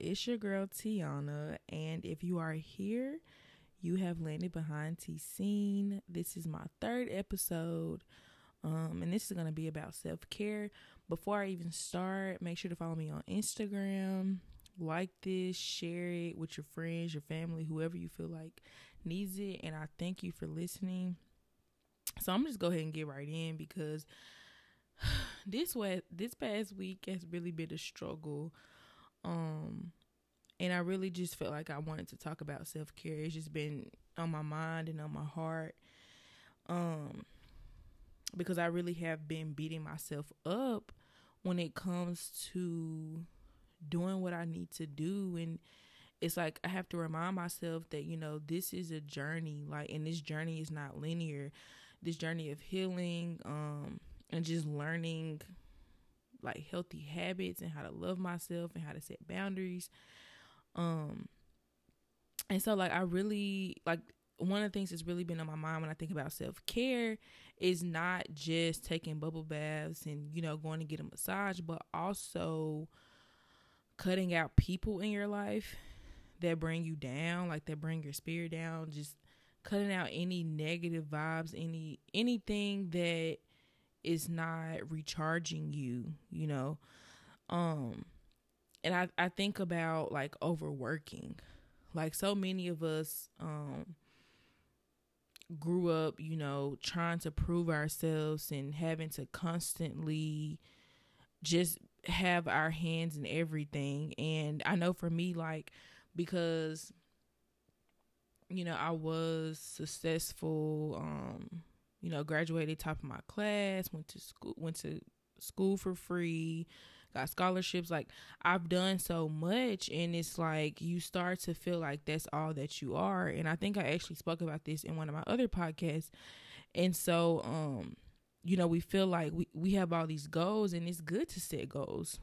It's your girl Tiana, and if you are here, you have landed behind T Scene. This is my third episode, um, and this is going to be about self care. Before I even start, make sure to follow me on Instagram. Like this, share it with your friends, your family, whoever you feel like needs it. And I thank you for listening. So I'm just go ahead and get right in because this way this past week has really been a struggle. Um and I really just felt like I wanted to talk about self care. It's just been on my mind and on my heart. Um because I really have been beating myself up when it comes to doing what I need to do and it's like I have to remind myself that you know this is a journey like and this journey is not linear this journey of healing um and just learning like healthy habits and how to love myself and how to set boundaries um and so like I really like one of the things that's really been on my mind when I think about self care is not just taking bubble baths and you know going to get a massage, but also cutting out people in your life that bring you down, like that bring your spirit down. Just cutting out any negative vibes, any anything that is not recharging you, you know. Um and I I think about like overworking. Like so many of us um grew up, you know, trying to prove ourselves and having to constantly just have our hands in everything. And I know for me like because you know, I was successful um you know, graduated top of my class, went to school went to school for free, got scholarships. Like I've done so much and it's like you start to feel like that's all that you are. And I think I actually spoke about this in one of my other podcasts. And so um you know, we feel like we, we have all these goals and it's good to set goals.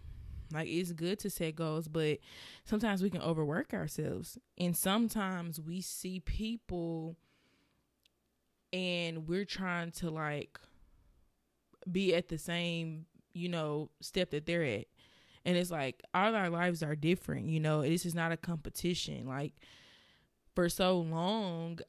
Like it's good to set goals, but sometimes we can overwork ourselves. And sometimes we see people and we're trying to like be at the same, you know, step that they're at. And it's like all our lives are different, you know. This is not a competition. Like for so long,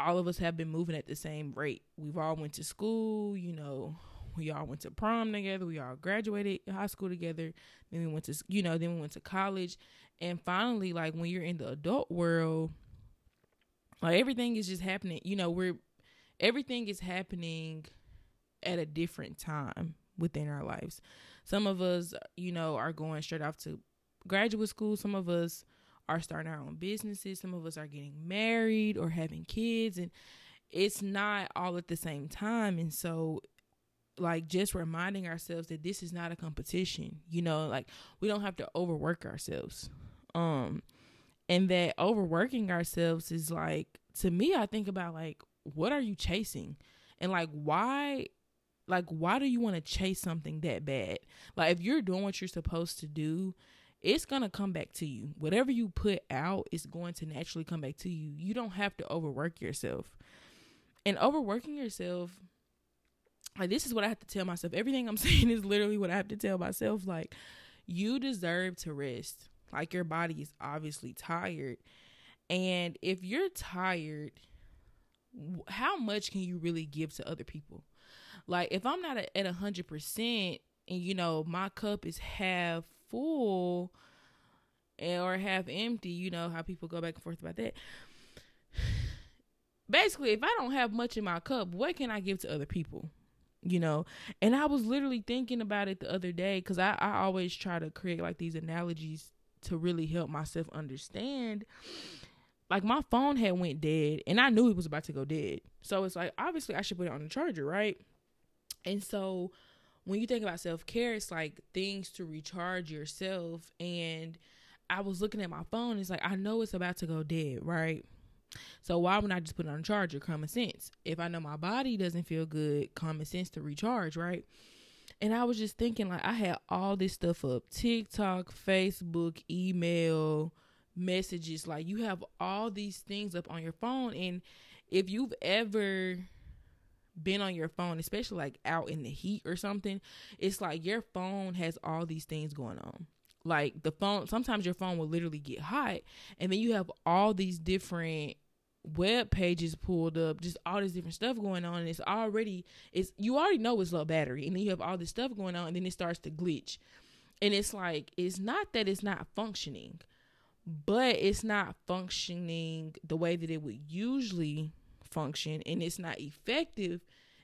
all of us have been moving at the same rate. We've all went to school, you know, we all went to prom together, we all graduated high school together, then we went to you know, then we went to college. And finally, like when you're in the adult world, like everything is just happening, you know, we're everything is happening at a different time within our lives. Some of us, you know, are going straight off to graduate school. Some of us are starting our own businesses. Some of us are getting married or having kids. And it's not all at the same time. And so, like, just reminding ourselves that this is not a competition, you know, like, we don't have to overwork ourselves. Um, and that overworking ourselves is like, to me, I think about like, what are you chasing? And like, why like, why do you want to chase something that bad? Like, if you're doing what you're supposed to do, it's going to come back to you. Whatever you put out is going to naturally come back to you. You don't have to overwork yourself. And overworking yourself, like, this is what I have to tell myself. Everything I'm saying is literally what I have to tell myself. Like, you deserve to rest. Like, your body is obviously tired. And if you're tired, how much can you really give to other people? Like if I'm not at a hundred percent and you know my cup is half full or half empty, you know how people go back and forth about that. Basically, if I don't have much in my cup, what can I give to other people? You know, and I was literally thinking about it the other day because I, I always try to create like these analogies to really help myself understand like my phone had went dead and I knew it was about to go dead. So it's like obviously I should put it on the charger, right? And so when you think about self care, it's like things to recharge yourself. And I was looking at my phone, it's like I know it's about to go dead, right? So why would I just put it on a charger? Common sense. If I know my body doesn't feel good, common sense to recharge, right? And I was just thinking like I had all this stuff up. TikTok, Facebook, email, messages. Like you have all these things up on your phone. And if you've ever been on your phone, especially like out in the heat or something, it's like your phone has all these things going on. like the phone sometimes your phone will literally get hot and then you have all these different web pages pulled up just all this different stuff going on and it's already it's you already know it's low battery and then you have all this stuff going on and then it starts to glitch. And it's like it's not that it's not functioning but it's not functioning the way that it would usually function and it's not effective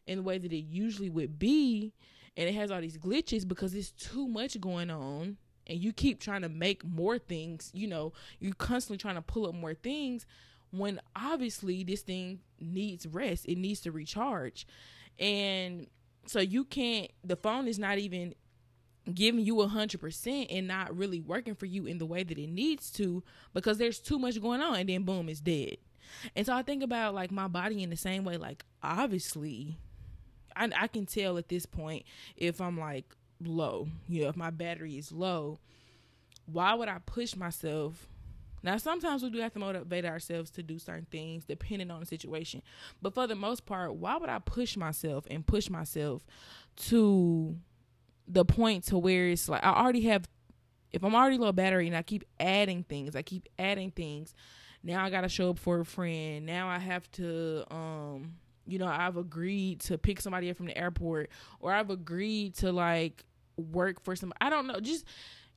in the way that it usually would be and it has all these glitches because it's too much going on and you keep trying to make more things you know you're constantly trying to pull up more things when obviously this thing needs rest it needs to recharge and so you can't the phone is not even giving you a hundred percent and not really working for you in the way that it needs to because there's too much going on and then boom it's dead and so i think about like my body in the same way like obviously I, I can tell at this point if I'm like low, you know, if my battery is low, why would I push myself? Now, sometimes we do have to motivate ourselves to do certain things depending on the situation. But for the most part, why would I push myself and push myself to the point to where it's like I already have, if I'm already low battery and I keep adding things, I keep adding things. Now I got to show up for a friend. Now I have to, um, you know, I've agreed to pick somebody up from the airport or I've agreed to like work for some I don't know, just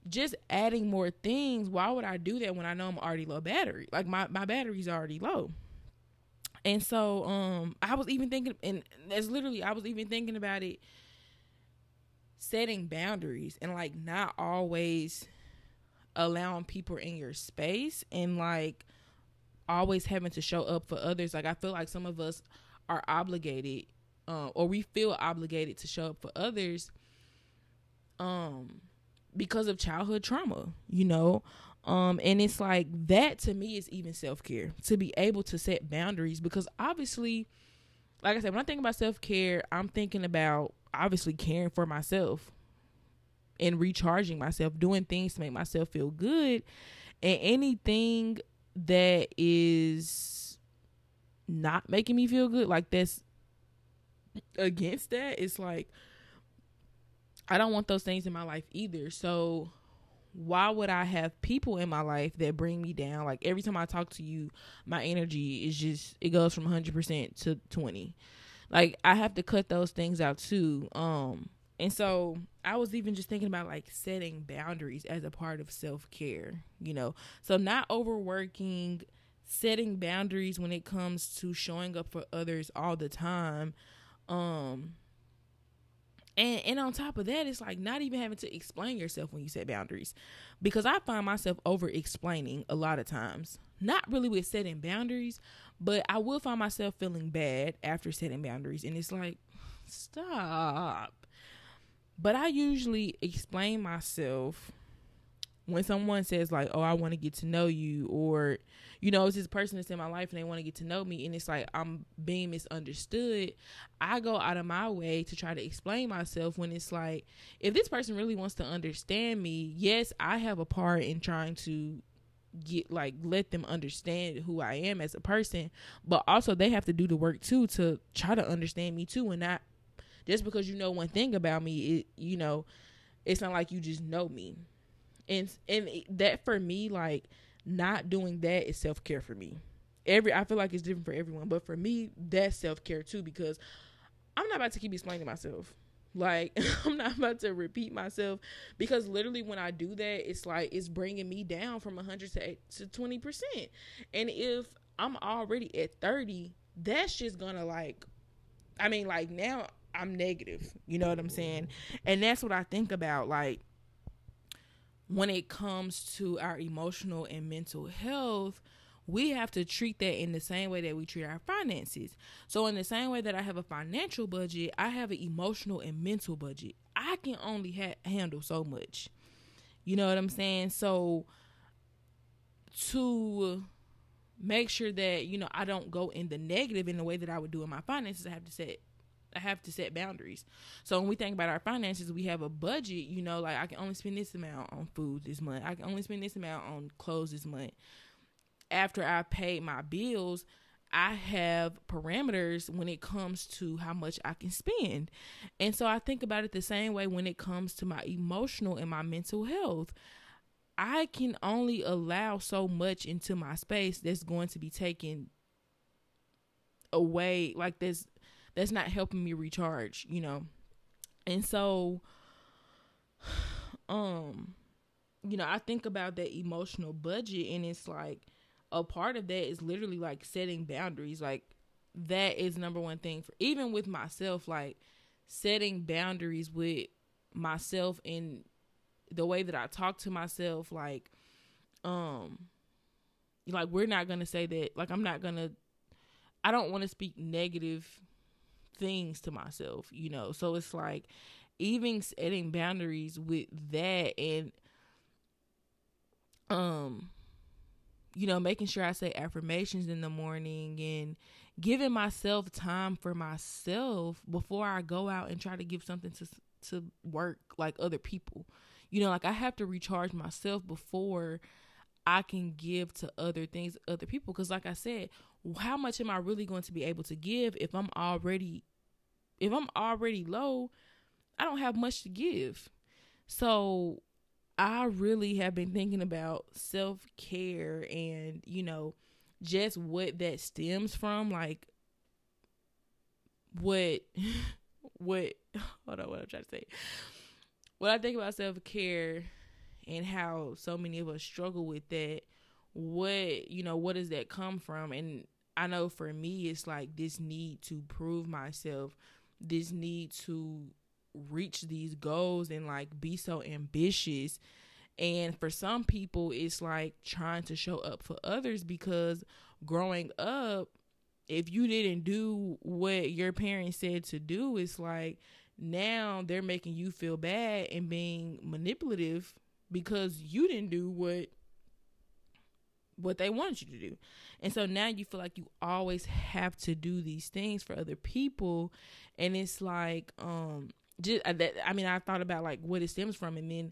just adding more things. Why would I do that when I know I'm already low battery? Like my my battery's already low. And so um I was even thinking and that's literally I was even thinking about it setting boundaries and like not always allowing people in your space and like always having to show up for others. Like I feel like some of us are obligated uh, or we feel obligated to show up for others um because of childhood trauma you know? Um and it's like that to me is even self-care to be able to set boundaries because obviously like i said when i think about self-care i'm thinking about obviously caring for myself and recharging myself doing things to make myself feel good and anything that is not making me feel good, like that's against that, it's like I don't want those things in my life either. So why would I have people in my life that bring me down? Like every time I talk to you, my energy is just it goes from 100% to 20. Like I have to cut those things out too. Um and so I was even just thinking about like setting boundaries as a part of self-care, you know. So not overworking setting boundaries when it comes to showing up for others all the time um and and on top of that it's like not even having to explain yourself when you set boundaries. Because i find myself over explaining a lot of times. Not really with setting boundaries but i will find myself feeling bad after setting boundaries. And it's like stop. But i usually explain myself when someone says like oh i want to get to know you or you know, it's this person that's in my life and they want to get to know me and it's like I'm being misunderstood, I go out of my way to try to explain myself when it's like if this person really wants to understand me, yes, I have a part in trying to get like let them understand who I am as a person, but also they have to do the work too to try to understand me too and not just because you know one thing about me, it you know, it's not like you just know me. And and that for me like not doing that is self care for me. Every I feel like it's different for everyone, but for me, that's self care too because I'm not about to keep explaining myself. Like I'm not about to repeat myself because literally when I do that, it's like it's bringing me down from 100 to to 20 percent. And if I'm already at 30, that's just gonna like, I mean, like now I'm negative. You know what I'm saying? And that's what I think about. Like when it comes to our emotional and mental health, we have to treat that in the same way that we treat our finances. So, in the same way that I have a financial budget, I have an emotional and mental budget. I can only ha- handle so much. You know what I'm saying? So, to make sure that, you know, I don't go in the negative in the way that I would do in my finances, I have to set have to set boundaries. So when we think about our finances, we have a budget, you know, like I can only spend this amount on food this month. I can only spend this amount on clothes this month. After I pay my bills, I have parameters when it comes to how much I can spend. And so I think about it the same way when it comes to my emotional and my mental health. I can only allow so much into my space that's going to be taken away like this that's not helping me recharge, you know. And so um you know, I think about that emotional budget and it's like a part of that is literally like setting boundaries. Like that is number one thing for even with myself like setting boundaries with myself and the way that I talk to myself like um like we're not going to say that like I'm not going to I don't want to speak negative things to myself, you know. So it's like even setting boundaries with that and um you know, making sure I say affirmations in the morning and giving myself time for myself before I go out and try to give something to to work like other people. You know, like I have to recharge myself before I can give to other things, other people cuz like I said, how much am I really going to be able to give if I'm already if I'm already low, I don't have much to give. So I really have been thinking about self care and, you know, just what that stems from. Like, what, what, hold on, what I'm trying to say. When I think about self care and how so many of us struggle with that, what, you know, what does that come from? And I know for me, it's like this need to prove myself, this need to reach these goals and like be so ambitious and for some people it's like trying to show up for others because growing up if you didn't do what your parents said to do it's like now they're making you feel bad and being manipulative because you didn't do what what they wanted you to do. And so now you feel like you always have to do these things for other people and it's like um just uh, that I mean I thought about like what it stems from and then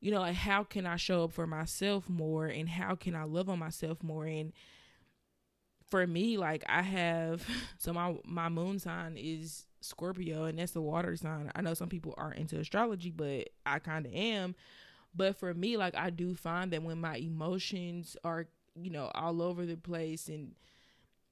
you know like how can I show up for myself more and how can I love on myself more and for me like I have so my my moon sign is Scorpio and that's the water sign. I know some people aren't into astrology but I kind of am. But for me like I do find that when my emotions are you know all over the place and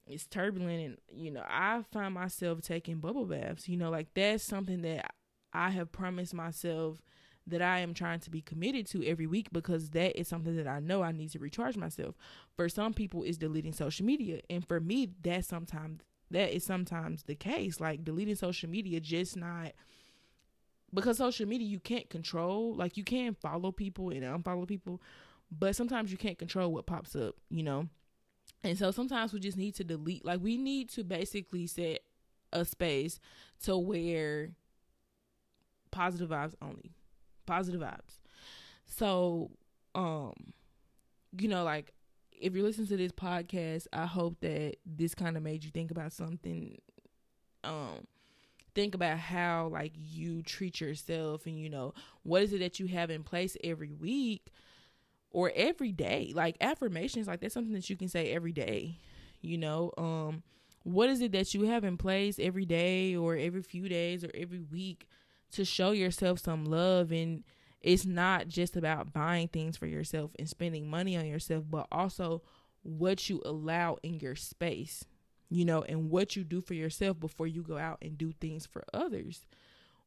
it's turbulent and you know i find myself taking bubble baths you know like that's something that I have promised myself that I am trying to be committed to every week because that is something that I know I need to recharge myself. For some people is deleting social media and for me that's sometimes that is sometimes the case like deleting social media just not because social media you can't control like you can follow people and unfollow people but sometimes you can't control what pops up, you know. And so sometimes we just need to delete like we need to basically set a space to where positive vibes only. Positive vibes. So, um, you know, like if you're listening to this podcast, I hope that this kind of made you think about something. Um, think about how like you treat yourself, and you know what is it that you have in place every week or every day. Like affirmations, like that's something that you can say every day. You know, um, what is it that you have in place every day, or every few days, or every week? to show yourself some love and it's not just about buying things for yourself and spending money on yourself but also what you allow in your space you know and what you do for yourself before you go out and do things for others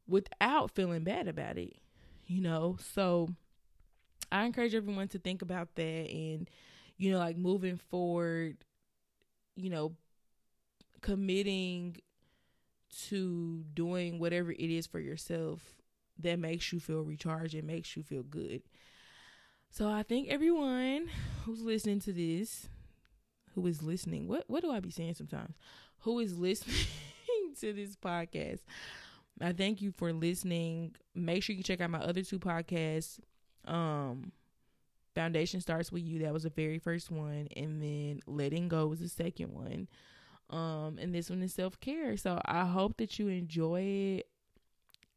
without feeling bad about it you know so i encourage everyone to think about that and you know like moving forward you know committing to doing whatever it is for yourself that makes you feel recharged and makes you feel good. So I think everyone who's listening to this, who is listening, what what do I be saying sometimes? Who is listening to this podcast? I thank you for listening. Make sure you check out my other two podcasts. Um Foundation starts with you. That was the very first one, and then Letting Go was the second one. Um, and this one is self care. So I hope that you enjoy it.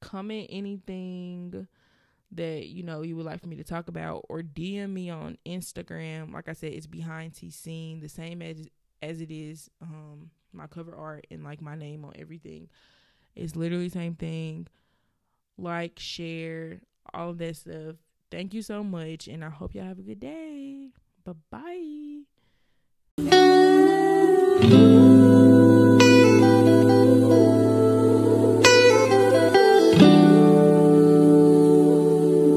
Comment anything that you know you would like for me to talk about, or DM me on Instagram. Like I said, it's behind T scene, the same as as it is um my cover art and like my name on everything. It's literally same thing. Like, share, all of that stuff. thank you so much, and I hope y'all have a good day. Bye bye.